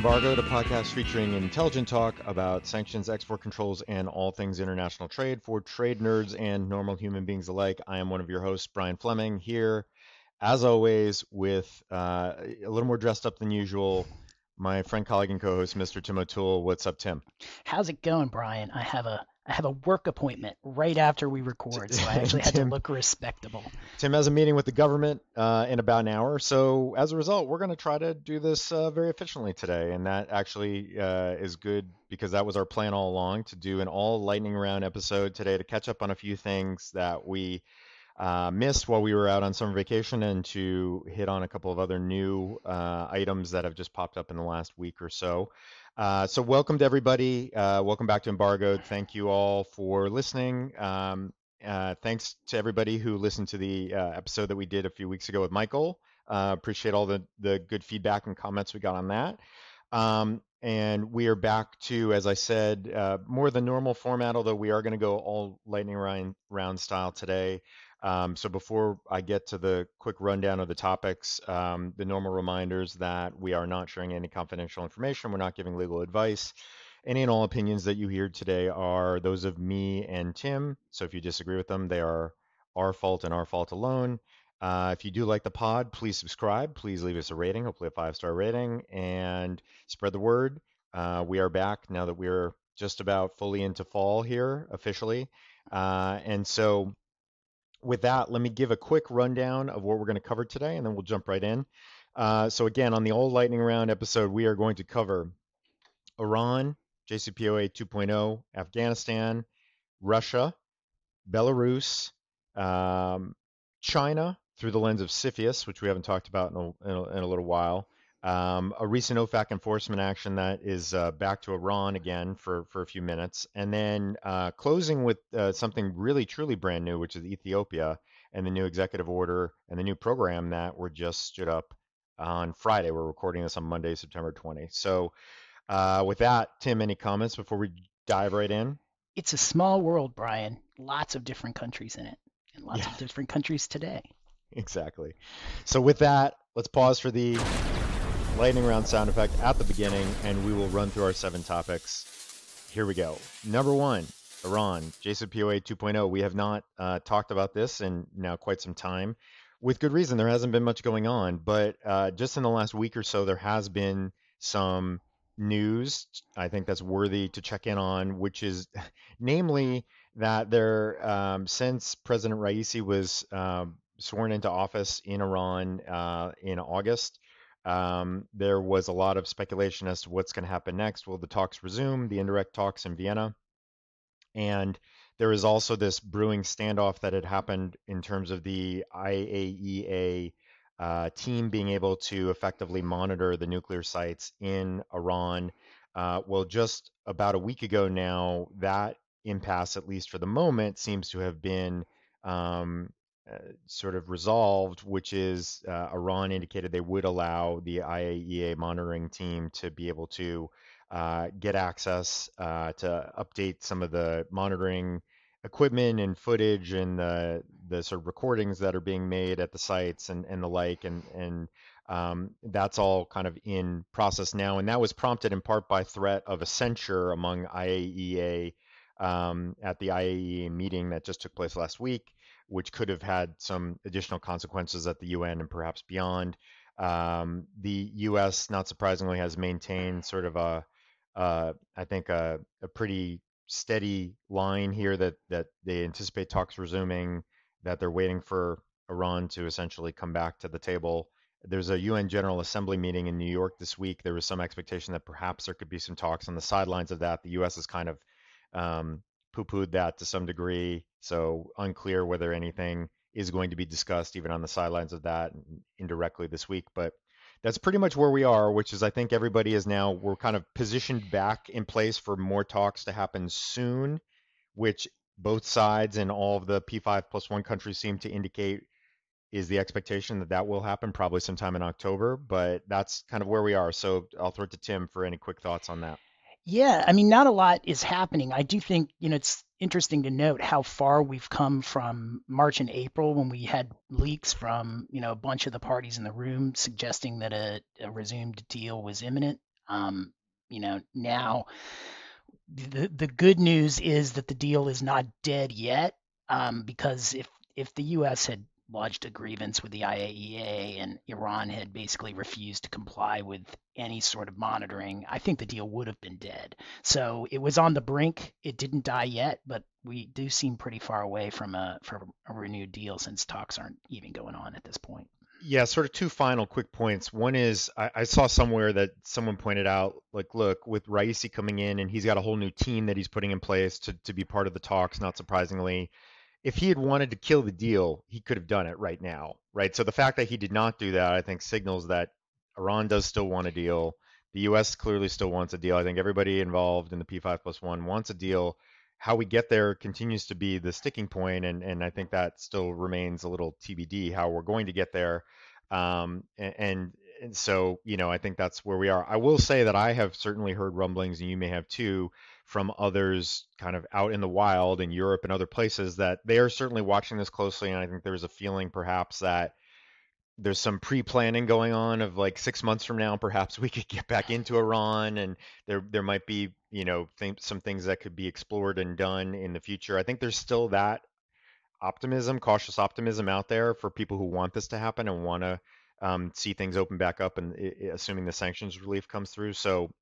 Embargoed, a podcast featuring intelligent talk about sanctions, export controls, and all things international trade for trade nerds and normal human beings alike. I am one of your hosts, Brian Fleming, here, as always, with uh, a little more dressed up than usual. My friend, colleague, and co-host, Mr. Tim O'Toole. What's up, Tim? How's it going, Brian? I have a I have a work appointment right after we record, so I actually had to look respectable. Tim has a meeting with the government uh, in about an hour, so as a result, we're going to try to do this uh, very efficiently today, and that actually uh, is good because that was our plan all along to do an all lightning round episode today to catch up on a few things that we uh, missed while we were out on summer vacation and to hit on a couple of other new uh, items that have just popped up in the last week or so. Uh, so welcome to everybody. Uh, welcome back to Embargoed. Thank you all for listening. Um, uh, thanks to everybody who listened to the uh, episode that we did a few weeks ago with Michael. Uh, appreciate all the, the good feedback and comments we got on that. Um, and we are back to, as I said, uh, more the normal format, although we are going to go all lightning round, round style today. Um, so before I get to the quick rundown of the topics, um, the normal reminders that we are not sharing any confidential information, we're not giving legal advice. Any and all opinions that you hear today are those of me and Tim. So if you disagree with them, they are our fault and our fault alone. Uh, if you do like the pod, please subscribe. Please leave us a rating, hopefully a five star rating, and spread the word. Uh, we are back now that we're just about fully into fall here officially. Uh, and so with that, let me give a quick rundown of what we're going to cover today, and then we'll jump right in. Uh, so again, on the old lightning round episode, we are going to cover Iran, JCPOA 2.0, Afghanistan, Russia, Belarus, um, China through the lens of CFIUS, which we haven't talked about in a, in a, in a little while, um, a recent OFAC enforcement action that is uh, back to Iran again for, for a few minutes, and then uh, closing with uh, something really truly brand new, which is Ethiopia and the new executive order and the new program that were just stood up on Friday. We're recording this on Monday, September 20. So, uh, with that, Tim, any comments before we dive right in? It's a small world, Brian. Lots of different countries in it, and lots yeah. of different countries today. Exactly. So, with that, let's pause for the lightning round sound effect at the beginning, and we will run through our seven topics. Here we go. Number one, Iran, JCPOA 2.0. We have not uh, talked about this in now quite some time. With good reason, there hasn't been much going on, but uh, just in the last week or so, there has been some news I think that's worthy to check in on, which is namely that there, um, since President Raisi was um, sworn into office in Iran uh, in August, um, there was a lot of speculation as to what's going to happen next. Will the talks resume, the indirect talks in Vienna? And there is also this brewing standoff that had happened in terms of the IAEA uh, team being able to effectively monitor the nuclear sites in Iran. Uh, well, just about a week ago now, that impasse, at least for the moment, seems to have been um, sort of resolved, which is uh, Iran indicated they would allow the IAEA monitoring team to be able to uh, get access uh, to update some of the monitoring equipment and footage and the the sort of recordings that are being made at the sites and, and the like and and um, that's all kind of in process now. And that was prompted in part by threat of a censure among IAEA um, at the IAEA meeting that just took place last week which could have had some additional consequences at the UN and perhaps beyond. Um, the U.S. not surprisingly has maintained sort of a, uh, I think a, a, pretty steady line here that that they anticipate talks resuming, that they're waiting for Iran to essentially come back to the table. There's a UN General Assembly meeting in New York this week. There was some expectation that perhaps there could be some talks on the sidelines of that. The U.S. is kind of um, poo-pooed that to some degree. So unclear whether anything is going to be discussed even on the sidelines of that indirectly this week. But that's pretty much where we are, which is I think everybody is now we're kind of positioned back in place for more talks to happen soon, which both sides and all of the P5 plus one countries seem to indicate is the expectation that that will happen probably sometime in October. But that's kind of where we are. So I'll throw it to Tim for any quick thoughts on that. Yeah, I mean, not a lot is happening. I do think, you know, it's interesting to note how far we've come from March and April when we had leaks from, you know, a bunch of the parties in the room suggesting that a, a resumed deal was imminent. Um, you know, now the the good news is that the deal is not dead yet, um, because if if the U.S. had lodged a grievance with the IAEA and Iran had basically refused to comply with any sort of monitoring, I think the deal would have been dead. So it was on the brink. It didn't die yet, but we do seem pretty far away from a from a renewed deal since talks aren't even going on at this point. Yeah, sort of two final quick points. One is I, I, saw somewhere that someone pointed out, like, look, with Raisi coming in and he's got a whole new team that he's putting in place to, to be part of the talks, not surprisingly. If he had wanted to kill the deal, he could have done it right now, right? So the fact that he did not do that, I think, signals that Iran does still want a deal. The U.S. clearly still wants a deal. I think everybody involved in the P5 plus one wants a deal how we get there continues to be the sticking point, and and I think that still remains a little TBD how we're going to get there. Um, and, and so you know I think that's where we are. I will say that I have certainly heard rumblings, and you may have too, from others kind of out in the wild in Europe and other places that they are certainly watching this closely, and I think there's a feeling perhaps that there's some pre-planning going on of like six months from now, perhaps we could get back into Iran, and there there might be you know th- some things that could be explored and done in the future. I think there's still that optimism, cautious optimism out there for people who want this to happen and want to um, see things open back up, and assuming the sanctions relief comes through. So,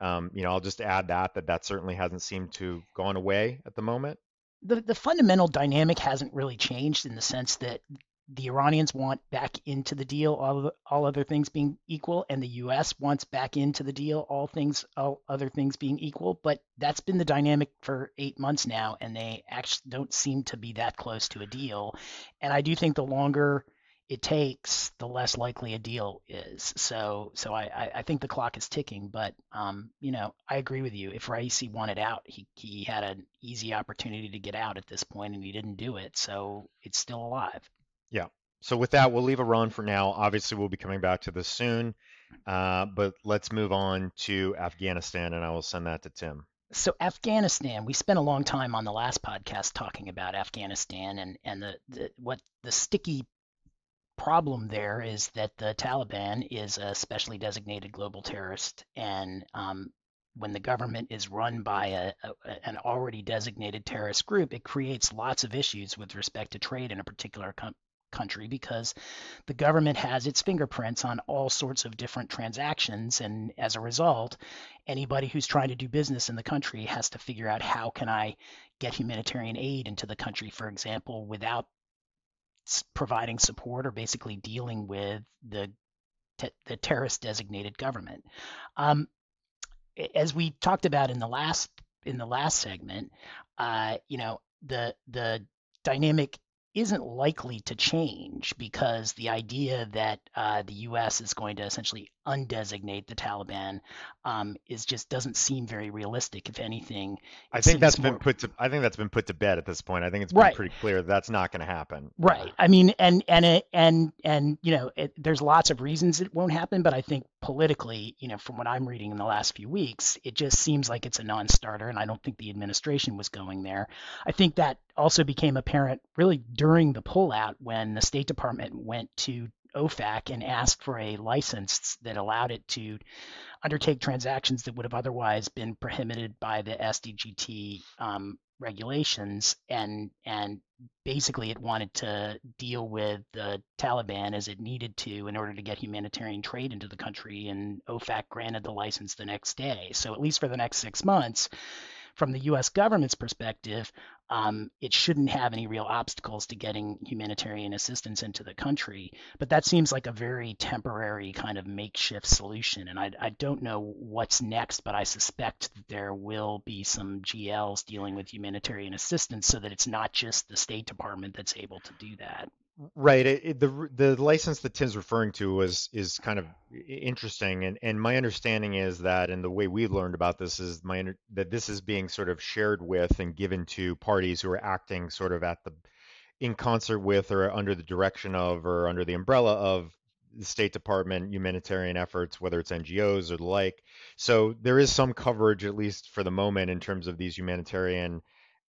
um, you know, I'll just add that that that certainly hasn't seemed to gone away at the moment. The, the fundamental dynamic hasn't really changed in the sense that the Iranians want back into the deal, all, all other things being equal, and the U.S. wants back into the deal, all things, all other things being equal. But that's been the dynamic for eight months now, and they actually don't seem to be that close to a deal. And I do think the longer it takes, the less likely a deal is. So, so I, I think the clock is ticking. But, um, you know, I agree with you. If Raisi wanted out, he he had an easy opportunity to get out at this point, and he didn't do it. So it's still alive. Yeah. So with that, we'll leave Iran for now. Obviously, we'll be coming back to this soon, uh, but let's move on to Afghanistan, and I will send that to Tim. So Afghanistan, we spent a long time on the last podcast talking about Afghanistan and and the, the what the sticky problem there is that the Taliban is a specially designated global terrorist, and um, when the government is run by a, a, an already designated terrorist group, it creates lots of issues with respect to trade in a particular com- country because the government has its fingerprints on all sorts of different transactions and as a result anybody who's trying to do business in the country has to figure out how can I get humanitarian aid into the country? For example without providing support or basically dealing with the the terrorist designated government um, as we talked about in the last in the last segment uh, you know the the dynamic isn't likely to change because the idea that uh, the U.S. is going to essentially undesignate the Taliban um, is just doesn't seem very realistic. If anything, I think that's more... been put to I think that's been put to bed at this point. I think it's been right. pretty clear that that's not going to happen. Right. I mean, and and it, and and you know, it, there's lots of reasons it won't happen, but I think politically, you know, from what I'm reading in the last few weeks, it just seems like it's a non-starter, and I don't think the administration was going there. I think that also became apparent really during the pullout when the State Department went to OFAC and asked for a license that allowed it to undertake transactions that would have otherwise been prohibited by the SDGT um, regulations, and and basically it wanted to deal with the Taliban as it needed to in order to get humanitarian trade into the country, and OFAC granted the license the next day. So at least for the next six months, from the U.S. government's perspective, um, it shouldn't have any real obstacles to getting humanitarian assistance into the country. But that seems like a very temporary kind of makeshift solution. And I, I don't know what's next, but I suspect that there will be some GLs dealing with humanitarian assistance so that it's not just the State Department that's able to do that. Right. It, it, the the license that Tim's referring to was is kind of interesting, and and my understanding is that, and the way we've learned about this is my that this is being sort of shared with and given to parties who are acting sort of at the in concert with or under the direction of or under the umbrella of the State Department humanitarian efforts, whether it's NGOs or the like. So there is some coverage, at least for the moment, in terms of these humanitarian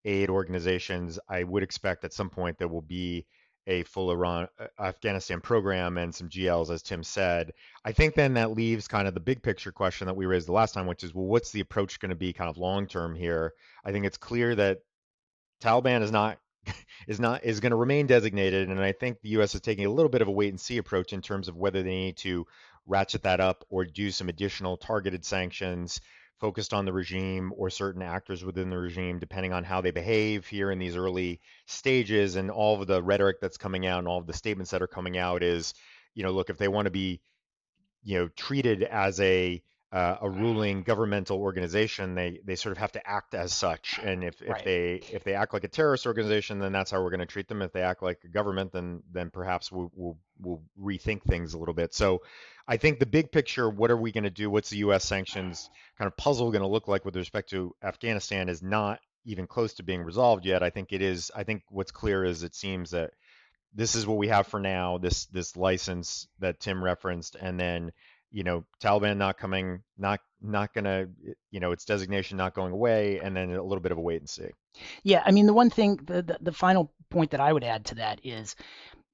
aid organizations. I would expect at some point there will be a full Iran uh, Afghanistan program and some GLs, as Tim said. I think then that leaves kind of the big picture question that we raised the last time, which is, well, what's the approach going to be kind of long term here? I think it's clear that Taliban is not is not is going to remain designated, and I think the U.S. is taking a little bit of a wait and see approach in terms of whether they need to ratchet that up or do some additional targeted sanctions focused on the regime or certain actors within the regime, depending on how they behave here in these early stages. And all of the rhetoric that's coming out and all of the statements that are coming out is, you know, look, if they want to be, you know, treated as a uh, a ruling governmental organization, they they sort of have to act as such. And if, if Right. they if they act like a terrorist organization, then that's how we're going to treat them. If they act like a government, then then perhaps we'll we'll, we'll rethink things a little bit. So, I think the big picture, what are we going to do? What's the U.S. sanctions kind of puzzle going to look like with respect to Afghanistan? Is not even close to being resolved yet. I think it is. I think what's clear is it seems that this is what we have for now. This this license that Tim referenced, and then you know Taliban not coming, not not gonna, you know, its designation not going away, and then a little bit of a wait and see. Yeah, I mean the one thing, the the, the final point that I would add to that is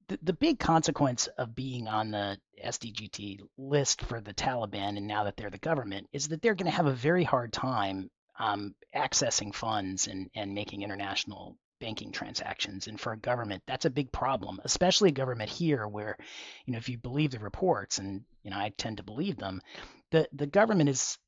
the, the big consequence of being on the SDGT list for the Taliban, and now that they're the government, is that they're going to have a very hard time um, accessing funds and and making international banking transactions. And for a government, that's a big problem, especially a government here where, you know, if you believe the reports, and you know I tend to believe them, the the government is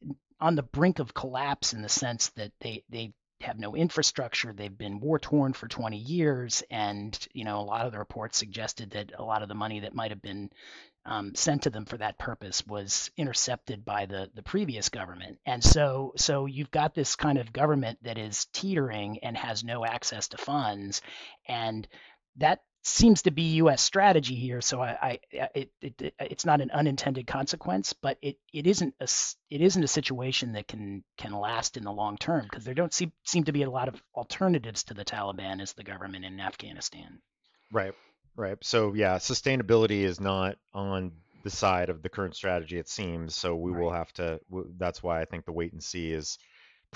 on the brink of collapse in the sense that they they have no infrastructure. They've been war torn for 20 years, and you know a lot of the reports suggested that a lot of the money that might have been um, sent to them for that purpose was intercepted by the the previous government. And so so you've got this kind of government that is teetering and has no access to funds, and that seems to be U.S. strategy here. So I, I it, it, it's not an unintended consequence, but it, it isn't a it isn't a situation that can can last in the long term because there don't seem seem to be a lot of alternatives to the Taliban as the government in Afghanistan. Right, right. So yeah, sustainability is not on the side of the current strategy, it seems. So we will have to. That's why I think the wait and see is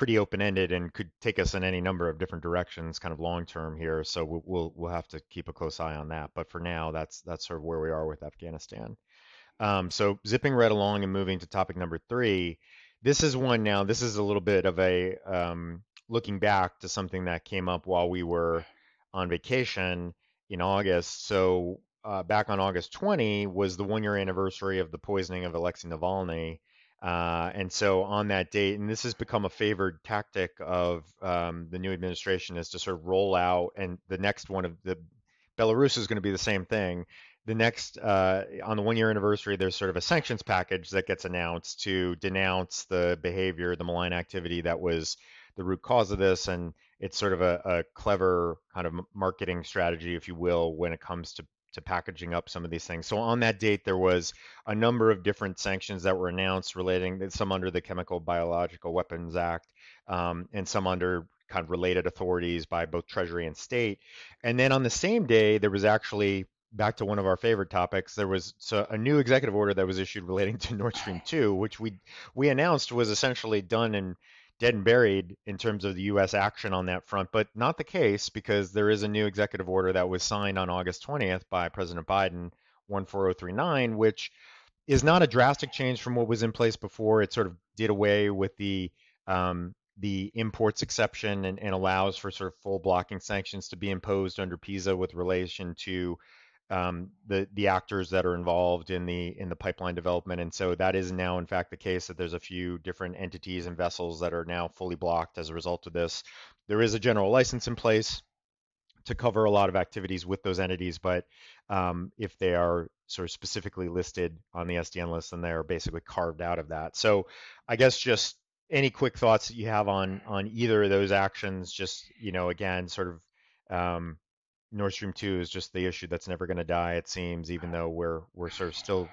pretty open-ended and could take us in any number of different directions, kind of long term here. So we'll we'll, we'll have to keep a close eye on that. But for now, that's that's sort of where we are with Afghanistan. Um, so zipping right along and moving to topic number three, this is one now. This is a little bit of a um, looking back to something that came up while we were on vacation in August. So uh, back on August 20 was the one year anniversary of the poisoning of Alexei Navalny. Uh, and so on that date, and this has become a favored tactic of um, the new administration is to sort of roll out, and the next one of the Belarus is going to be the same thing. The next, uh, on the one year anniversary, there's sort of a sanctions package that gets announced to denounce the behavior, the malign activity that was the root cause of this. And it's sort of a, a clever kind of marketing strategy, if you will, when it comes to, to packaging up some of these things. So on that date, there was a number of different sanctions that were announced relating, some under the Chemical Biological Weapons Act, um, and some under kind of related authorities by both Treasury and state. And then on the same day, there was actually back to one of our favorite topics. There was a new executive order that was issued relating to Nord Stream 2, which we we announced was essentially done and dead and buried in terms of the U.S. action on that front, but not the case because there is a new executive order that was signed on August 20th by President Biden, 14039, which is not a drastic change from what was in place before. It sort of did away with the um, the imports exception and, and allows for sort of full blocking sanctions to be imposed under PEESA with relation to um, the the actors that are involved in the in the pipeline development. And so that is now in fact the case that there's a few different entities and vessels that are now fully blocked as a result of this. There is a general license in place to cover a lot of activities with those entities, but um, if they are sort of specifically listed on the SDN list, then they are basically carved out of that. So I guess just any quick thoughts that you have on on either of those actions, just you know, again, sort of um, Nord Stream 2 is just the issue that's never going to die, it seems, even though we're we're sort of still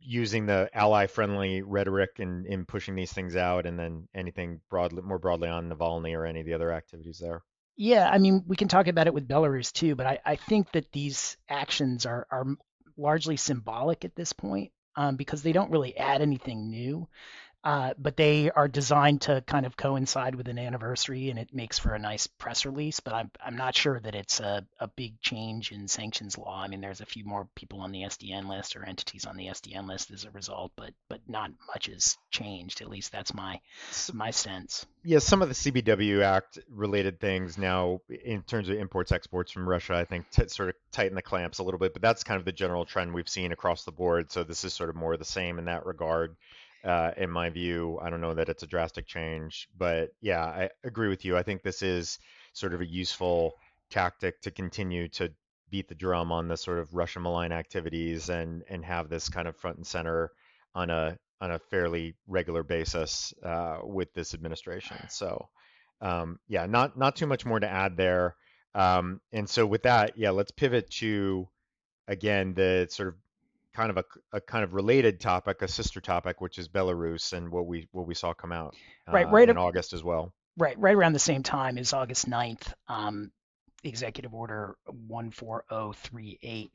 using the ally-friendly rhetoric in, in pushing these things out, and then anything broadly more broadly on Navalny or any of the other activities there. Yeah, I mean, we can talk about it with Belarus too, but I, I think that these actions are, are largely symbolic at this point um, because they don't really add anything new. Uh, but they are designed to kind of coincide with an anniversary, and it makes for a nice press release. But I'm I'm not sure that it's a, a big change in sanctions law. I mean, there's a few more people on the SDN list or entities on the SDN list as a result, but but not much has changed. At least that's my my sense. Yeah, some of the CBW Act related things now in terms of imports exports from Russia, I think t- sort of tighten the clamps a little bit, but that's kind of the general trend we've seen across the board. So this is sort of more the same in that regard uh, in my view. I don't know that it's a drastic change, but yeah, I agree with you. I think this is sort of a useful tactic to continue to beat the drum on the sort of Russian malign activities and and have this kind of front and center on a on a fairly regular basis uh, with this administration. So um, yeah, not not too much more to add there. Um, and so with that, yeah, let's pivot to again the sort of kind of a, a kind of related topic, a sister topic, which is Belarus and what we what we saw come out uh, right, right in August as well. Right, right around the same time as August 9th, um, Executive Order 14038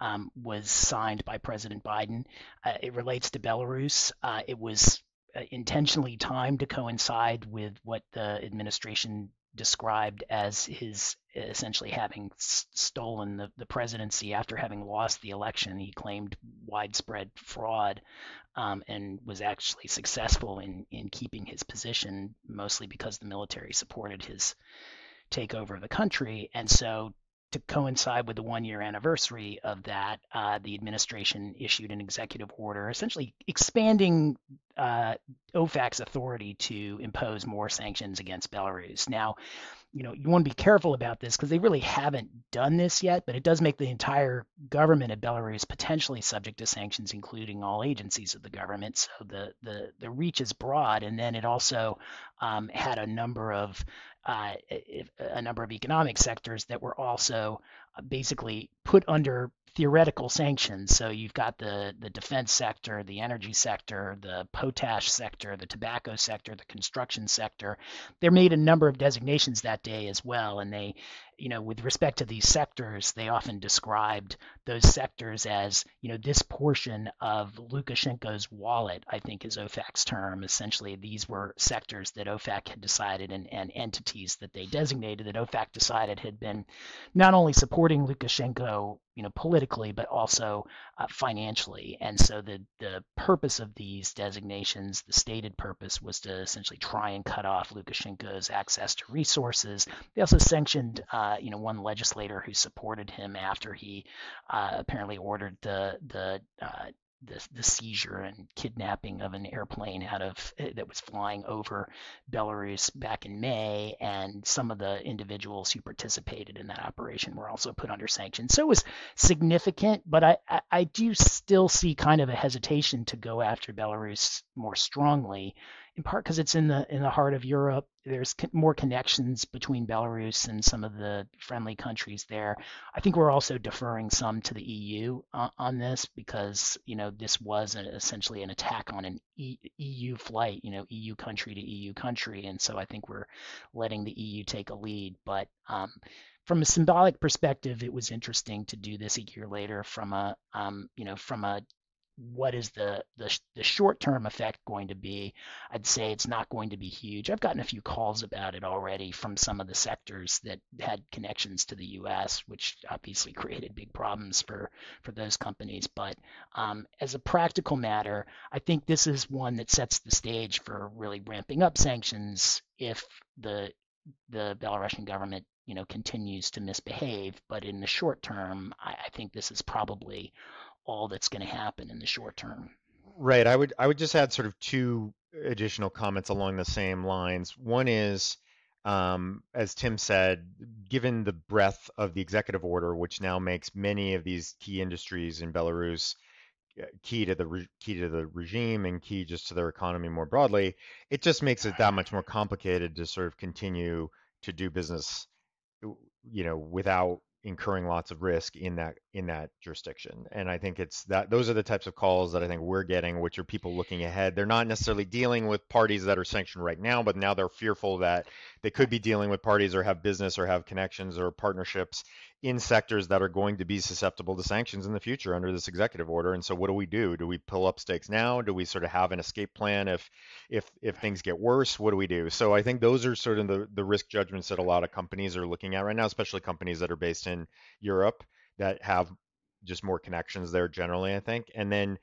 um, was signed by President Biden. Uh, it relates to Belarus. Uh, it was uh, intentionally timed to coincide with what the administration described as his essentially having s- stolen the, the presidency after having lost the election. He claimed widespread fraud um, and was actually successful in, in keeping his position, mostly because the military supported his takeover of the country. And so to coincide with the one year anniversary of that, uh, the administration issued an executive order essentially expanding uh, OFAC's authority to impose more sanctions against Belarus. Now, you know, you want to be careful about this because they really haven't done this yet, but it does make the entire government of Belarus potentially subject to sanctions, including all agencies of the government. So the the the reach is broad, and then it also um, had a number of uh, a number of economic sectors that were also uh, basically put under theoretical sanctions. So you've got the the defense sector, the energy sector, the potash sector, the tobacco sector, the construction sector. They made a number of designations that day as well, and they you know, with respect to these sectors, they often described those sectors as, you know, this portion of Lukashenko's wallet, I think is OFAC's term. Essentially, these were sectors that OFAC had decided and, and entities that they designated that OFAC decided had been not only supporting Lukashenko you know, politically, but also uh, financially. And so the the purpose of these designations, the stated purpose, was to essentially try and cut off Lukashenko's access to resources. They also sanctioned, uh, you know, one legislator who supported him after he uh, apparently ordered the the uh, the, the seizure and kidnapping of an airplane out of eh, that was flying over Belarus back in May, and some of the individuals who participated in that operation were also put under sanctions. So it was significant, but I, I, I do still see kind of a hesitation to go after Belarus more strongly in part because it's in the in the heart of Europe. There's more connections between Belarus and some of the friendly countries there. I think we're also deferring some to the EU uh, on this because you know this was essentially an attack on an e- EU flight, you know, EU country to EU country, and so I think we're letting the EU take a lead. But um, from a symbolic perspective, it was interesting to do this a year later. From a um, you know from a what is the, the, the short term effect going to be? I'd say it's not going to be huge. I've gotten a few calls about it already from some of the sectors that had connections to the U.S., which obviously created big problems for for those companies. But um, as a practical matter, I think this is one that sets the stage for really ramping up sanctions if the the Belarusian government you know continues to misbehave. But in the short term, I, I think this is probably all that's going to happen in the short term. Right. I would I would just add sort of two additional comments along the same lines. One is, um, as Tim said, given the breadth of the executive order, which now makes many of these key industries in Belarus uh, key to the re- key to the regime and key just to their economy more broadly, it just makes it that much more complicated to sort of continue to do business, you know, without incurring lots of risk in that in that jurisdiction. And I think it's that those are the types of calls that I think we're getting, which are people looking ahead. They're not necessarily dealing with parties that are sanctioned right now, but now they're fearful that they could be dealing with parties or have business or have connections or partnerships in sectors that are going to be susceptible to sanctions in the future under this executive order. And so what do we do? Do we pull up stakes now? Do we sort of have an escape plan if if if things get worse? What do we do? So I think those are sort of the, the risk judgments that a lot of companies are looking at right now, especially companies that are based in Europe that have just more connections there generally, I think. And then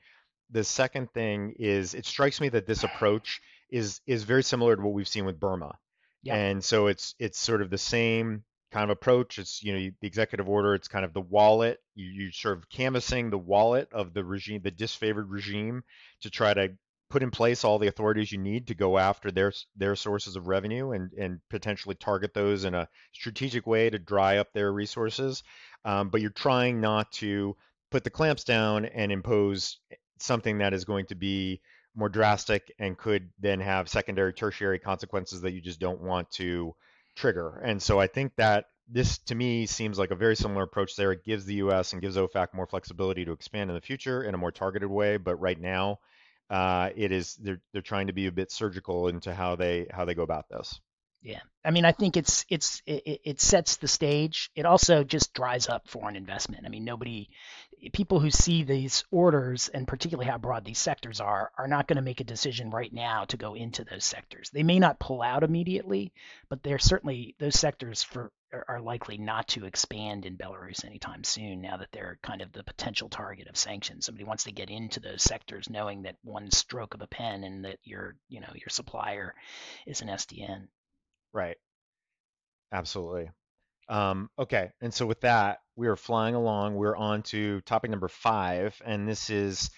the second thing is it strikes me that this approach is is very similar to what we've seen with Burma. Yeah. And so it's it's sort of the same kind of approach. It's you know the executive order. It's kind of the wallet. You you sort of canvassing the wallet of the regime, the disfavored regime, to try to put in place all the authorities you need to go after their their sources of revenue and and potentially target those in a strategic way to dry up their resources um, but you're trying not to put the clamps down and impose something that is going to be more drastic and could then have secondary, tertiary consequences that you just don't want to trigger. And so I think that this to me seems like a very similar approach there. It gives the US and gives OFAC more flexibility to expand in the future in a more targeted way, but right now uh, it is they're they're trying to be a bit surgical into how they how they go about this. Yeah, I mean, I think it's it's it, it, sets the stage. It also just dries up foreign investment. I mean, nobody, people who see these orders and particularly how broad these sectors are, are not going to make a decision right now to go into those sectors. They may not pull out immediately, but they're certainly those sectors for are likely not to expand in Belarus anytime soon. Now that they're kind of the potential target of sanctions, somebody wants to get into those sectors knowing that one stroke of a pen and that your you know your supplier is an SDN. Right. Absolutely. Um, okay, and so with that, we are flying along. We're on to topic number five, and this is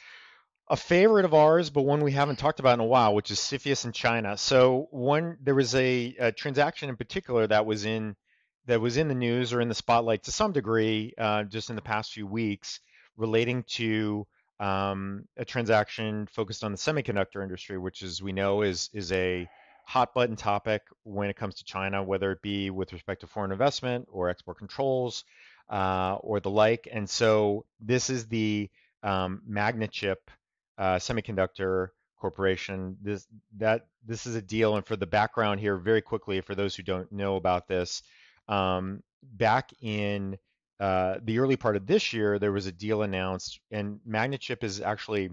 a favorite of ours, but one we haven't talked about in a while, which is CFIUS in China. So one, there was a, a transaction in particular that was in that was in the news or in the spotlight to some degree, uh, just in the past few weeks, relating to um, a transaction focused on the semiconductor industry, which, as we know, is is a hot button topic when it comes to China, whether it be with respect to foreign investment or export controls uh, or the like. And so this is the um, Magnachip uh, Semiconductor Corporation. This that this is a deal, and for the background here, very quickly, for those who don't know about this, um, back in uh, the early part of this year, there was a deal announced, and Magnachip is actually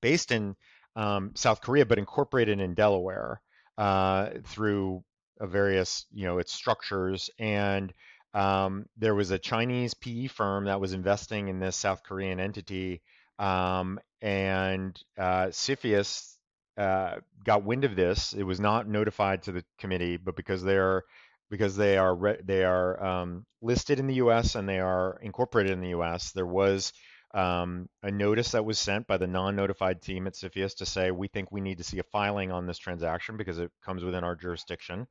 based in um, South Korea, but incorporated in Delaware uh, through various, you know, its structures. And um, there was a Chinese PE firm that was investing in this South Korean entity, um, and uh, CFIUS uh, got wind of this. It was not notified to the committee, but because they're because they are re- they are um, listed in the U.S. and they are incorporated in the U.S. There was um, a notice that was sent by the non-notified team at CFIUS to say we think we need to see a filing on this transaction because it comes within our jurisdiction.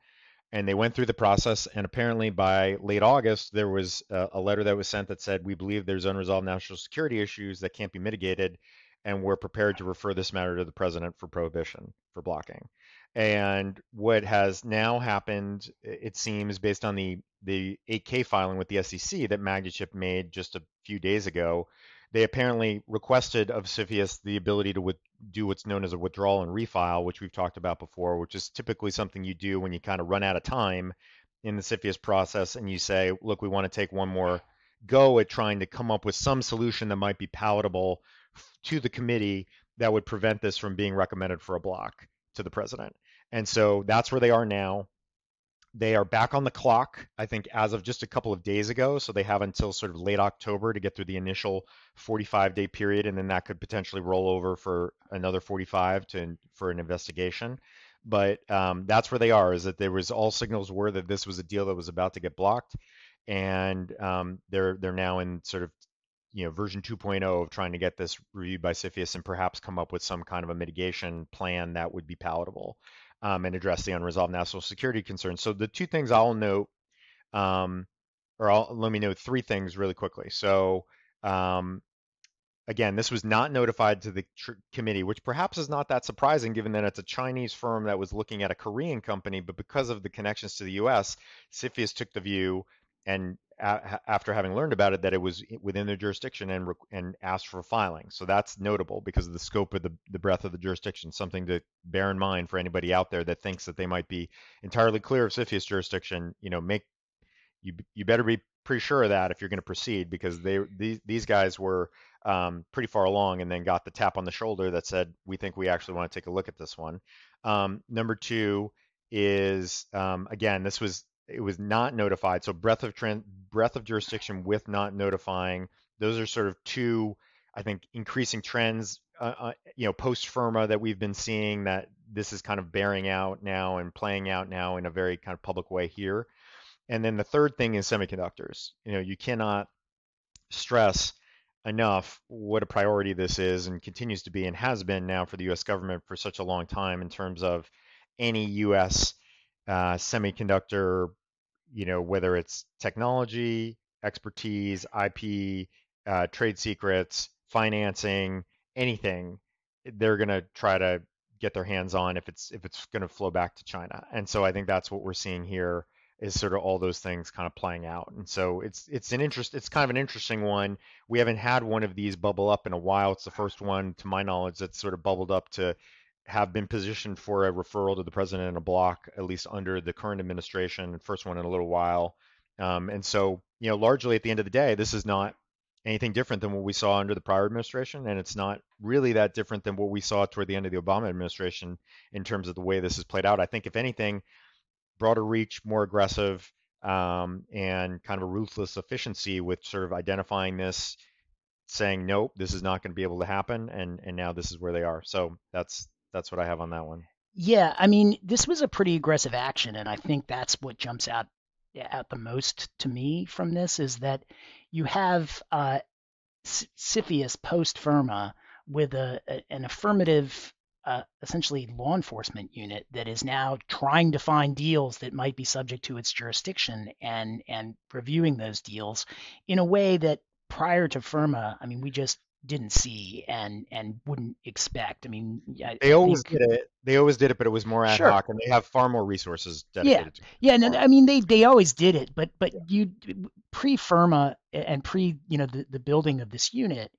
And they went through the process, and apparently by late August, there was a, a letter that was sent that said we believe there's unresolved national security issues that can't be mitigated, and we're prepared to refer this matter to the president for prohibition for blocking. And what has now happened, it seems, based on the the 8K filing with the SEC that Magnachip made just a few days ago, they apparently requested of CFIUS the ability to do what's known as a withdrawal and refile, which we've talked about before, which is typically something you do when you kind of run out of time in the CFIUS process and you say, look, we want to take one more go at trying to come up with some solution that might be palatable to the committee that would prevent this from being recommended for a block to the president. And so that's where they are now. They are back on the clock, I think, as of just a couple of days ago. So they have until sort of late October to get through the initial 45 day period, and then that could potentially roll over for another 45 to for an investigation. But um, that's where they are. Is that there was all signals were that this was a deal that was about to get blocked, and um, they're they're now in sort of you know version 2.0 of trying to get this reviewed by CFIUS and perhaps come up with some kind of a mitigation plan that would be palatable um, and address the unresolved national security concerns. So the two things I'll note, um, or I'll, let me note three things really quickly. So um, again, this was not notified to the tr- committee, which perhaps is not that surprising given that it's a Chinese firm that was looking at a Korean company, but because of the connections to the U.S., CFIUS took the view and after having learned about it that it was within their jurisdiction and and asked for filing. So that's notable because of the scope of the the breadth of the jurisdiction. Something to bear in mind for anybody out there that thinks that they might be entirely clear of CFIUS jurisdiction. You know, make you you better be pretty sure of that if you're going to proceed because they these these guys were um, pretty far along and then got the tap on the shoulder that said we think we actually want to take a look at this one. Um, number two is um, again this was it was not notified. So breadth of trend, breadth of jurisdiction with not notifying. Those are sort of two, I think, increasing trends. Uh, uh, you know, post FIRRMA that we've been seeing that this is kind of bearing out now and playing out now in a very kind of public way here. And then the third thing is semiconductors. You know, you cannot stress enough what a priority this is and continues to be and has been now for the U.S. government for such a long time in terms of any U.S. Uh, semiconductor you know, whether it's technology, expertise, IP, uh, trade secrets, financing, anything, they're going to try to get their hands on if it's if it's going to flow back to China. And so I think that's what we're seeing here is sort of all those things kind of playing out. And so it's it's an interest it's kind of an interesting one. We haven't had one of these bubble up in a while. It's the first one to my knowledge that's sort of bubbled up to have been positioned for a referral to the president in a block, at least under the current administration, first one in a little while. Um, and so, you know, largely at the end of the day, this is not anything different than what we saw under the prior administration, and it's not really that different than what we saw toward the end of the Obama administration in terms of the way this has played out. I think, if anything, broader reach, more aggressive, um, and kind of a ruthless efficiency with sort of identifying this, saying nope, this is not going to be able to happen, and and now this is where they are. So that's that's what I have on that one. Yeah, I mean, this was a pretty aggressive action, and I think that's what jumps out at the most to me from this is that you have uh, CFIUS post FIRRMA with a, a, an affirmative, uh, essentially law enforcement unit that is now trying to find deals that might be subject to its jurisdiction and and reviewing those deals in a way that prior to FIRRMA, I mean, we just didn't see and and wouldn't expect. I mean, I, they always think, did it. They always did it, but it was more ad sure. hoc, and they have far more resources dedicated. Yeah, yeah. No, I mean, they they always did it, but but you pre FIRRMA and pre you know the the building of this unit,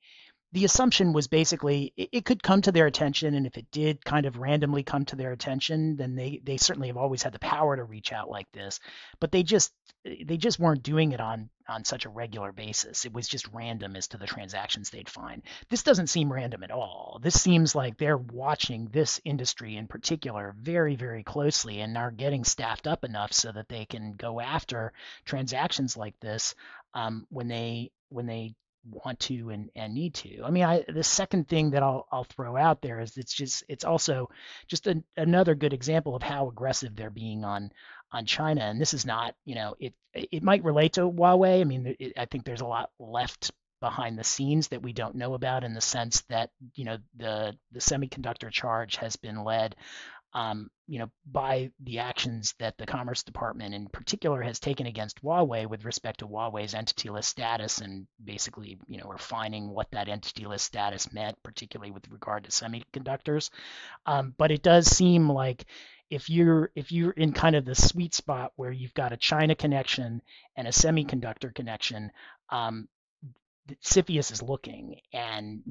the assumption was basically it, it, could come to their attention, and if it did kind of randomly come to their attention, then they they certainly have always had the power to reach out like this, but they just they just weren't doing it on on such a regular basis. It was just random as to the transactions they'd find. This doesn't seem random at all. This seems like they're watching this industry in particular very very closely and are getting staffed up enough so that they can go after transactions like this um, when they when they want to and, and need to. I mean, I, the second thing that I'll, I'll throw out there is it's just it's also just another good example of how aggressive they're being on on China. And this is not, you know, it it might relate to Huawei. I mean, it, I think there's a lot left behind the scenes that we don't know about in the sense that you know the the semiconductor charge has been led um, you know, by the actions that the Commerce Department in particular has taken against Huawei with respect to Huawei's entity list status and basically, you know, refining what that entity list status meant, particularly with regard to semiconductors. Um, but it does seem like if you're if you're in kind of the sweet spot where you've got a China connection and a semiconductor connection, um, CFIUS is looking, and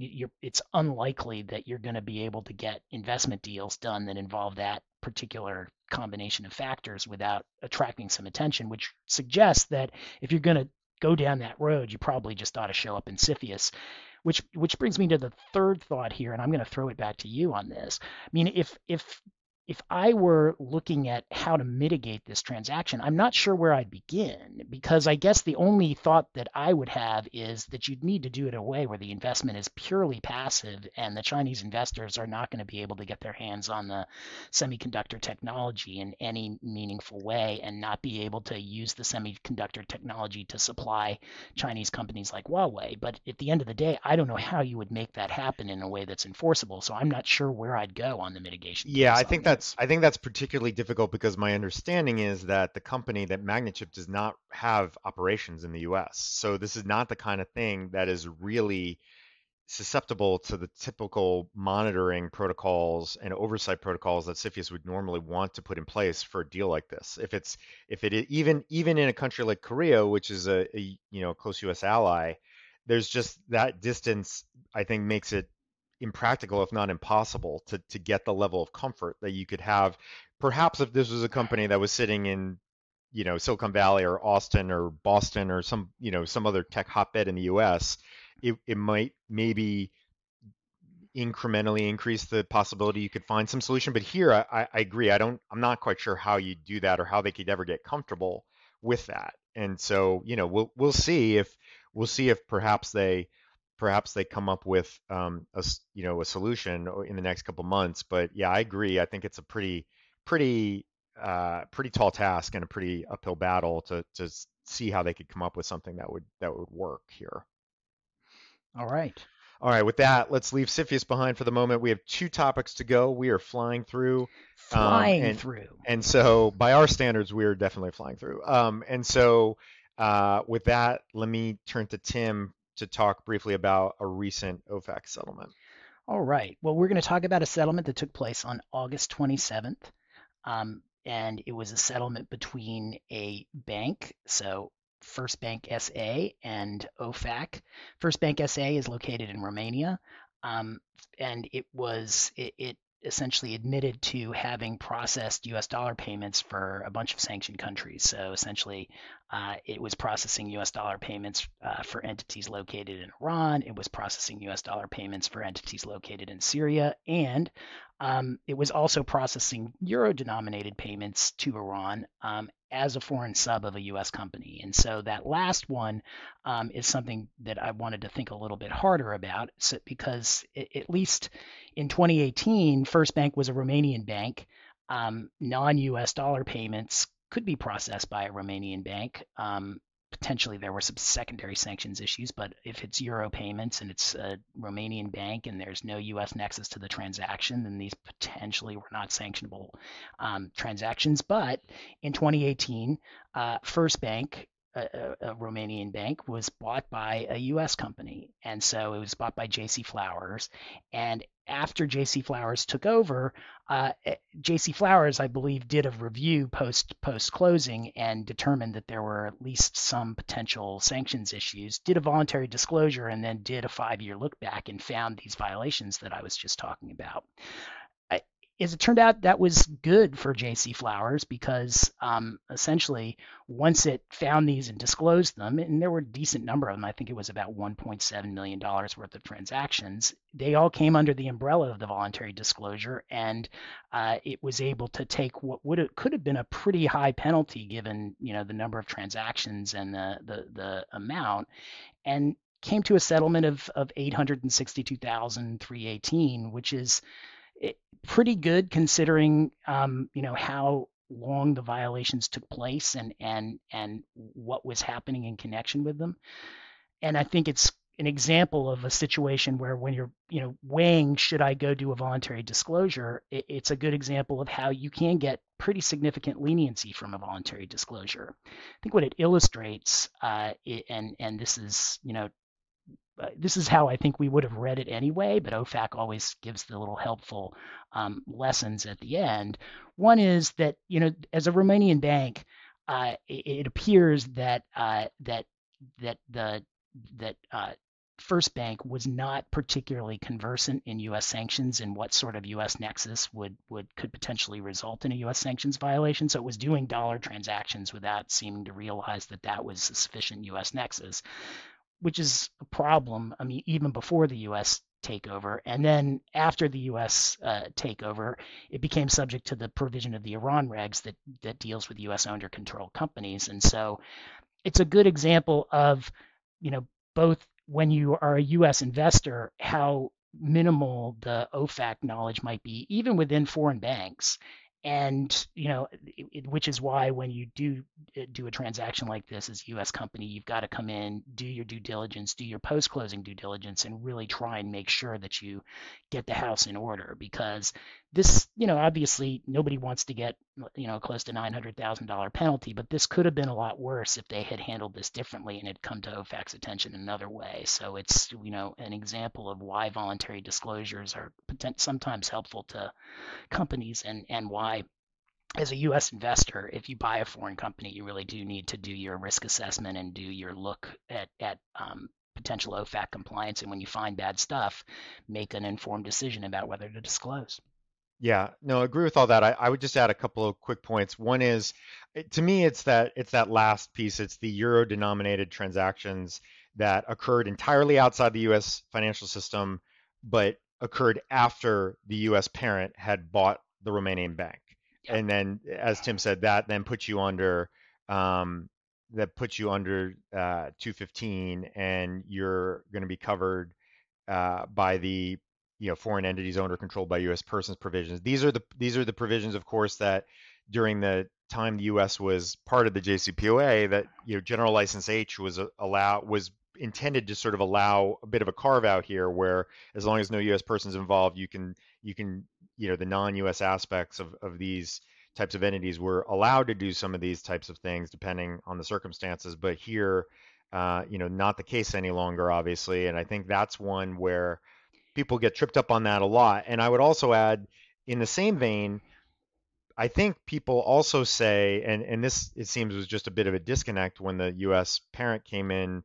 it's unlikely that you're going to be able to get investment deals done that involve that particular combination of factors without attracting some attention, which suggests that if you're going to go down that road, you probably just ought to show up in CFIUS. Which which brings me to the third thought here, and I'm going to throw it back to you on this. I mean, if if if I were looking at how to mitigate this transaction, I'm not sure where I'd begin because I guess the only thought that I would have is that you'd need to do it in a way where the investment is purely passive and the Chinese investors are not going to be able to get their hands on the semiconductor technology in any meaningful way and not be able to use the semiconductor technology to supply Chinese companies like Huawei. But at the end of the day, I don't know how you would make that happen in a way that's enforceable. So I'm not sure where I'd go on the mitigation. Yeah, I think that that's I think that's particularly difficult because my understanding is that the company that Magnachip does not have operations in the U.S. So this is not the kind of thing that is really susceptible to the typical monitoring protocols and oversight protocols that CFIUS would normally want to put in place for a deal like this. If it's if it even even in a country like Korea, which is a, a you know close U.S. ally, there's just that distance. I think makes it impractical, if not impossible, to to get the level of comfort that you could have. Perhaps if this was a company that was sitting in you know Silicon Valley or Austin or Boston or some you know some other tech hotbed in the U.S it, it might maybe incrementally increase the possibility you could find some solution. But here, I, I agree. I don't. I'm not quite sure how you do that or how they could ever get comfortable with that. And so, you know, we'll we'll see if we'll see if perhaps they perhaps they come up with um, a you know a solution in the next couple months. But yeah, I agree. I think it's a pretty pretty uh, pretty tall task and a pretty uphill battle to to see how they could come up with something that would that would work here. All right. All right, with that, let's leave CFIUS behind for the moment. We have two topics to go. We are flying through. Flying um, and, through. And so, by our standards, we are definitely flying through. Um, and so, uh, with that, let me turn to Tim to talk briefly about a recent OFAC settlement. All right. Well, we're going to talk about a settlement that took place on August 27th. Um, and it was a settlement between a bank, so First Bank SA and OFAC. First Bank SA is located in Romania, um, and it was it, it, essentially admitted to having processed U.S. dollar payments for a bunch of sanctioned countries. So essentially, uh, it was processing U.S. dollar payments uh, for entities located in Iran. It was processing U.S. dollar payments for entities located in Syria, and um, it was also processing euro-denominated payments to Iran um, as a foreign sub of a U.S. company. And so that last one um, is something that I wanted to think a little bit harder about so, because it, at least in 2018, First Bank was a Romanian bank. Um, non-U.S. dollar payments could be processed by a Romanian bank. Um, potentially there were some secondary sanctions issues, but if it's euro payments and it's a Romanian bank and there's no U.S. nexus to the transaction, then these potentially were not sanctionable um, transactions. But in 2018, uh, First Bank a, a, Romanian bank was bought by a U.S. company, and so it was bought by J.C. Flowers. And after J.C. Flowers took over, uh, eh, J.C. Flowers, I believe, did a review post post closing and determined that there were at least some potential sanctions issues. Did a voluntary disclosure and then did a five year look back and found these violations that I was just talking about as it turned out, that was good for JC Flowers because um, essentially, once it found these and disclosed them, and there were a decent number of them, I think it was about $1.7 million worth of transactions, they all came under the umbrella of the voluntary disclosure, and uh, it was able to take what would have, could have been a pretty high penalty given you know the number of transactions and the the, the amount, and came to a settlement of of 862,318, which is pretty good considering um, you know how long the violations took place and and and what was happening in connection with them. And I think it's an example of a situation where when you're you know weighing should I go do a voluntary disclosure, it, it's a good example of how you can get pretty significant leniency from a voluntary disclosure. I think what it illustrates, uh, it, and and this is you know this is how I think we would have read it anyway, but OFAC always gives the little helpful um, lessons at the end. One is that you know, as a Romanian bank, uh, it, it, appears that uh, that that the that uh, First Bank was not particularly conversant in U.S. sanctions and what sort of U.S. nexus would would could potentially result in a U.S. sanctions violation. So it was doing dollar transactions without seeming to realize that that was a sufficient U.S. nexus which is a problem. I mean, even before the U.S. takeover, and then after the U.S. Uh, takeover, it became subject to the provision of the Iran regs that that deals with U.S. owned or controlled companies, and so it's a good example of, you know, both when you are a U.S. investor, how minimal the OFAC knowledge might be, even within foreign banks, and you know it, which is why when you do uh, do a transaction like this as a us company you've got to come in do your due diligence do your post closing due diligence and really try and make sure that you get the house in order. Because this you know obviously nobody wants to get you know, close to $900,000 penalty. But this could have been a lot worse if they had handled this differently and had come to OFAC's attention another way. So it's, you know, an example of why voluntary disclosures are sometimes helpful to companies and, and why as a U.S. investor, if you buy a foreign company, you really do need to do your risk assessment and do your look at at um, potential OFAC compliance. And when you find bad stuff, make an informed decision about whether to disclose. Yeah, no, I agree with all that. I, I would just add a couple of quick points. One is, to me, it's that it's that last piece. It's the euro-denominated transactions that occurred entirely outside the U.S. financial system, but occurred after the U.S. parent had bought the Romanian bank. And then, as Tim said, that then puts you under um, that puts you under uh, 215, and you're going to be covered uh, by the you know foreign entities owned or controlled by U.S. persons provisions. These are the these are the provisions, of course, that during the time the U.S. was part of the JCPOA, that you know General License H was allow was intended to sort of allow a bit of a carve out here, where as long as no U.S. persons involved, you can you can you know the non-U.S. aspects of of these types of entities were allowed to do some of these types of things depending on the circumstances. But here, uh, you know, not the case any longer, obviously. And I think that's one where people get tripped up on that a lot. And I would also add, in the same vein, I think people also say, and and this it seems was just a bit of a disconnect when the U.S. parent came in.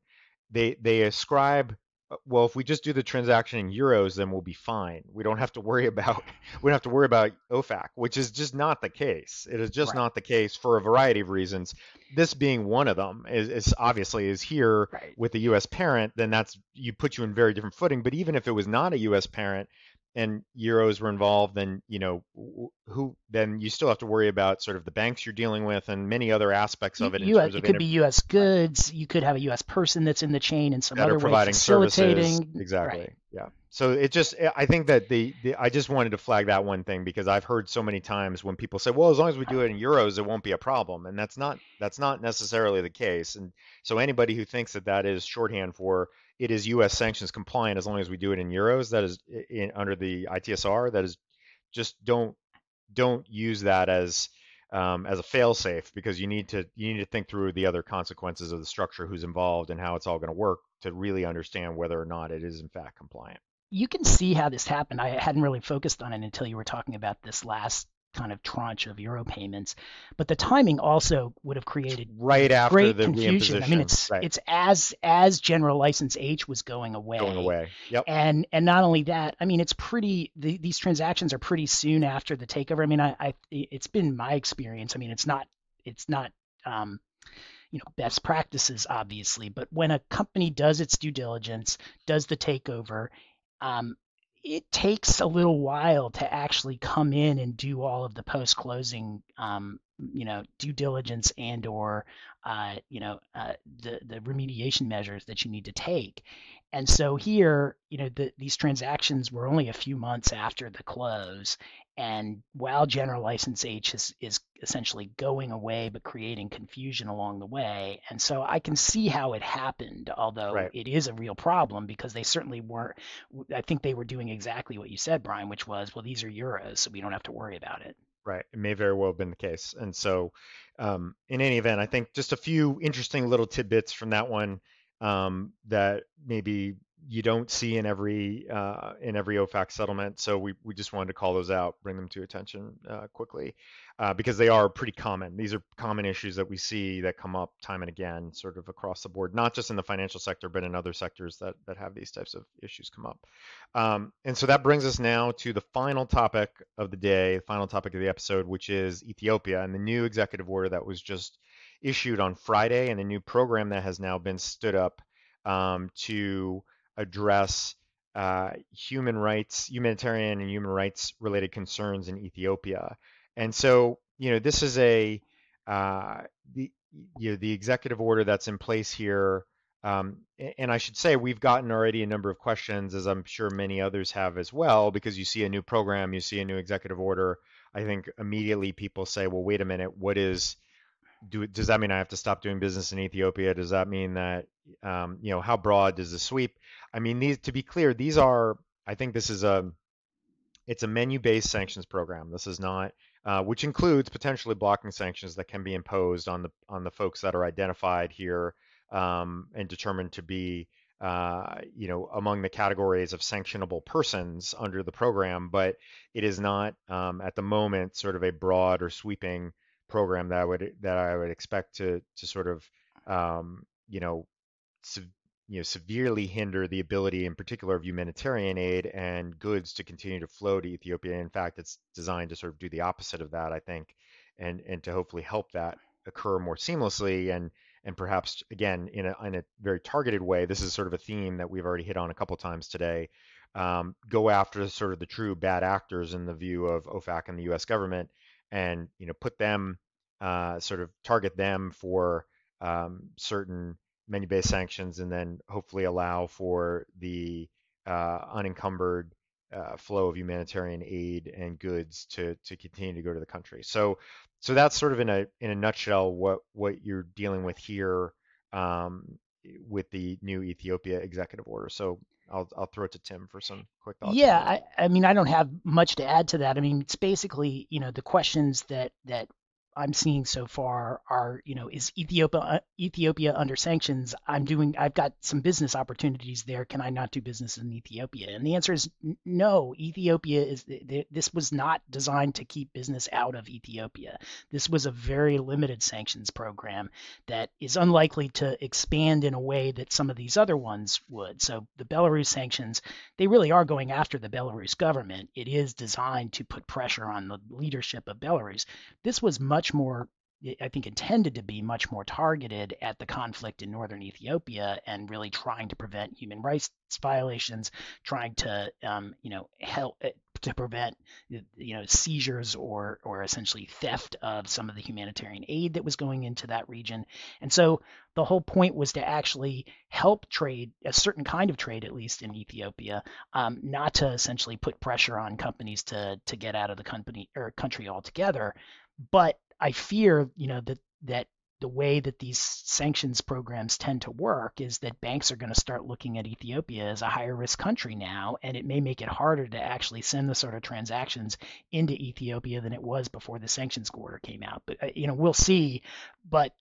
They they ascribe, Uh, well, if we just do the transaction in euros, then we'll be fine. We don't have to worry about we don't have to worry about OFAC, which is just not the case. It is just right. not the case for a variety of reasons this being one of them is, is obviously is here right. with the U.S. parent, then that's you put you in very different footing. But even if it was not a U.S. parent and euros were involved, then you know who then you still have to worry about sort of the banks you're dealing with and many other aspects of it. U- uh, it could inter- be U.S. goods. You could have a U.S. person that's in the chain in some other way facilitating. Services. Exactly. Right. Yeah. So it just, eh, I think that the, the, I just wanted to flag that one thing because I've heard so many times when people say, well, as long as we do it in euros, it won't be a problem, and that's not that's not necessarily the case. And so anybody who thinks that that is shorthand for it is U.S. sanctions compliant as long as we do it in euros, that is in, under the ITSR, that is just don't don't use that as um, as a failsafe because you need to you need to think through the other consequences of the structure, who's involved, and how it's all going to work to really understand whether or not it is in fact compliant you can see how this happened. I hadn't really focused on it until you were talking about this last kind of tranche of euro payments, but the timing also would have created right after great the confusion. I mean, it's right. it's as as General License H was going away. Going away. Yep. And and not only that, I mean, it's pretty. The, these transactions are pretty soon after the takeover. I mean, I, I it's been my experience. I mean, it's not it's not um, you know best practices obviously but when a company does its due diligence does the takeover um, it takes a little while to actually come in and do all of the post closing um, you know due diligence and or uh, you know uh, the the remediation measures that you need to take. And so here you know the, these transactions were only a few months after the close and while general license H is, is essentially going away but creating confusion along the way, and so I can see how it happened, although right. it is a real problem because they certainly weren't. I think they were doing exactly what you said, Brian, which was, well, these are euros, so we don't have to worry about it. Right. It may very well have been the case. And so, um, in any event, I think just a few interesting little tidbits from that one um, that maybe you don't see in every uh, in every OFAC settlement. So we, we just wanted to call those out, bring them to attention uh, quickly, uh, because they are pretty common. These are common issues that we see that come up time and again, sort of across the board, not just in the financial sector, but in other sectors that that have these types of issues come up. Um, and so that brings us now to the final topic of the day, the final topic of the episode, which is Ethiopia and the new executive order that was just issued on Friday, and the new program that has now been stood up um, to address uh, human rights, humanitarian and human rights related concerns in Ethiopia. And so, you know, this is a uh, the you know the executive order that's in place here. Um, and I should say we've gotten already a number of questions, as I'm sure many others have as well, because you see a new program, you see a new executive order. I think immediately people say, well, wait a minute, what is do does that mean I have to stop doing business in Ethiopia? Does that mean that um, you know how broad does the sweep? I mean, these to be clear, these are I think this is a it's a menu-based sanctions program. This is not uh, which includes potentially blocking sanctions that can be imposed on the on the folks that are identified here um, and determined to be uh, you know, among the categories of sanctionable persons under the program, but it is not um, at the moment sort of a broad or sweeping program that I would that I would expect to to sort of um, you know se- you know severely hinder the ability, in particular, of humanitarian aid and goods to continue to flow to Ethiopia. In fact, it's designed to sort of do the opposite of that, I think, and and to hopefully help that occur more seamlessly and and perhaps again in a, in a very targeted way. This is sort of a theme that we've already hit on a couple times today. Um, go after sort of the true bad actors in the view of OFAC and the U.S. government, and you know put them uh, sort of target them for um, certain menu-based sanctions, and then hopefully allow for the uh, unencumbered uh, flow of humanitarian aid and goods to to continue to go to the country. So so that's sort of in a in a nutshell what what you're dealing with here um, with the new Ethiopia executive order. So I'll I'll throw it to Tim for some quick thoughts. Yeah, I, I mean I don't have much to add to that. I mean it's basically you know the questions that that I'm seeing so far are, you know, is Ethiopia uh, Ethiopia under sanctions? I'm doing, I've got some business opportunities there. Can I not do business in Ethiopia? And the answer is no. Ethiopia is this was not designed to keep business out of Ethiopia. This was a very limited sanctions program that is unlikely to expand in a way that some of these other ones would. So the Belarus sanctions, they really are going after the Belarus government. It is designed to put pressure on the leadership of Belarus. This was much much more I think intended to be much more targeted at the conflict in northern Ethiopia and really trying to prevent human rights violations, trying to um, you know help eh, to prevent you know seizures or or essentially theft of some of the humanitarian aid that was going into that region. And so the whole point was to actually help trade a certain kind of trade, at least in Ethiopia, um, not to essentially put pressure on companies to to get out of the company or country altogether, but I fear, you know, that that the way that these sanctions programs tend to work is that banks are going to start looking at Ethiopia as a higher risk country now, and it may make it harder to actually send the sort of transactions into Ethiopia than it was before the sanctions order came out. But uh, you know, we'll see. But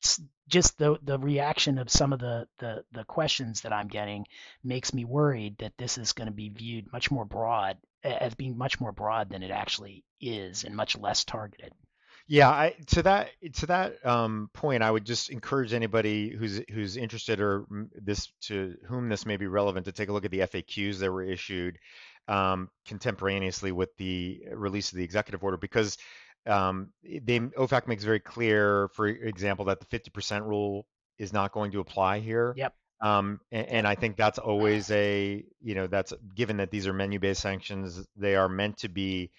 just the the reaction of some of the the, the questions that I'm getting makes me worried that this is going to be viewed much more broad as being much more broad than it actually is and much less targeted. Yeah, I, to that to that um, point, I would just encourage anybody who's who's interested or this to whom this may be relevant to take a look at the FAQs that were issued um, contemporaneously with the release of the executive order because um, they OFAC makes very clear, for example, that the 50% rule is not going to apply here. Yep. Um, and, and, I think that's always a, you know, that's given that these are menu-based sanctions, they are meant to be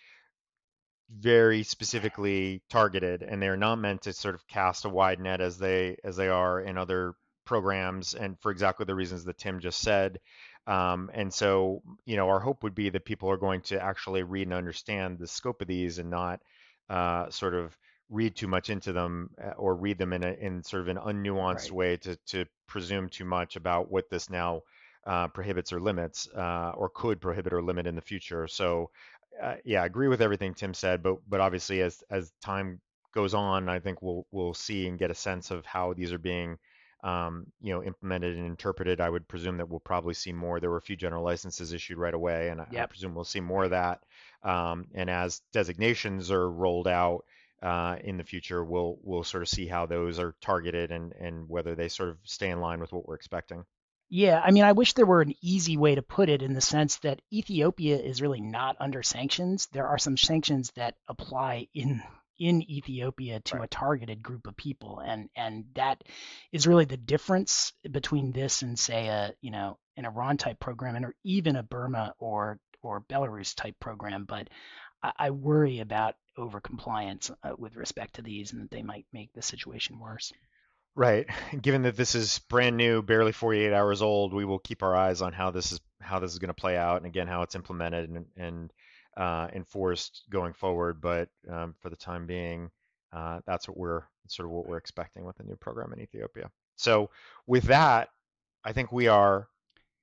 very specifically targeted and they're not meant to sort of cast a wide net as they as they are in other programs and for exactly the reasons that Tim just said. Um, and so, you know, our hope would be that people are going to actually read and understand the scope of these and not uh, sort of read too much into them uh, or read them in a in sort of an unnuanced right. way to to presume too much about what this now uh, prohibits or limits uh, or could prohibit or limit in the future. So uh, yeah, I agree with everything Tim said, but but obviously as as time goes on, I think we'll we'll see and get a sense of how these are being um, you know implemented and interpreted. I would presume that we'll probably see more. There were a few general licenses issued right away, and yep. I, presume we'll see more of that. Um, and as designations are rolled out uh, in the future, we'll we'll sort of see how those are targeted and and whether they sort of stay in line with what we're expecting. Yeah, I mean, I wish there were an easy way to put it in the sense that Ethiopia is really not under sanctions. There are some sanctions that apply in in Ethiopia to right. a targeted group of people, and and that is really the difference between this and say a you know an Iran type program, and or even a Burma or or Belarus type program. But I, I worry about overcompliance uh, with respect to these, and that they might make the situation worse. Right. Given that this is brand new, barely 48 hours old, we will keep our eyes on how this is how this is going to play out, and again how it's implemented and, and uh, enforced going forward. But um, for the time being, uh, that's what we're sort of what we're expecting with the new program in Ethiopia. So with that, I think we are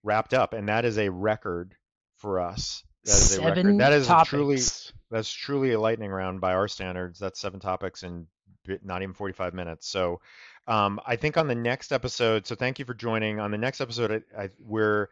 wrapped up, and that is a record for us That is a record. That is truly that's truly a lightning round by our standards. That's seven topics in not even 45 minutes. So um, I think on the next episode, so thank you for joining. On the next episode, I, I, we're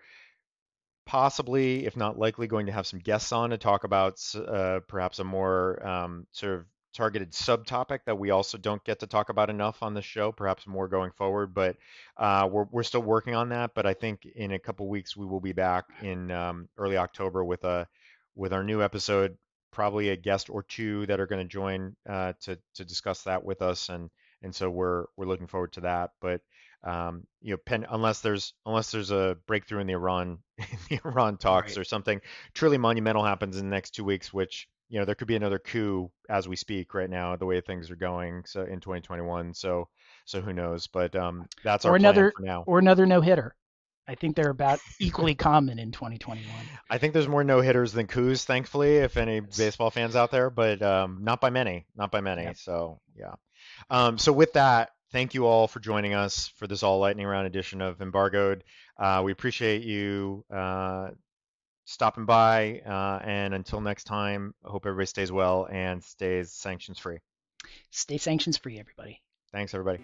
possibly, if not likely, going to have some guests on to talk about uh, perhaps a more um, sort of targeted subtopic that we also don't get to talk about enough on the show, perhaps more going forward. But uh, we're, we're still working on that. But I think in a couple weeks we will be back in um, early October with a with our new episode, probably a guest or two that are going to join uh, to to discuss that with us, and and so we're we're looking forward to that. But um, you know, pen, unless there's unless there's a breakthrough in the Iran in the Iran talks Right. or something truly monumental happens in the next two weeks, which you know there could be another coup as we speak right now, the way things are going. So in 2021, so so who knows? But um, that's our Or plan another for now. or another no hitter. I think they're about equally common in 2021. I think there's more no hitters than coups, thankfully, if any baseball fans out there, but um, not by many, not by many. Yep. So yeah. Um, so with that, thank you all for joining us for this all lightning round edition of Embargoed. Uh, we appreciate you uh, stopping by, uh, and until next time, I hope everybody stays well and stays sanctions free. Stay sanctions free, everybody. Thanks, everybody.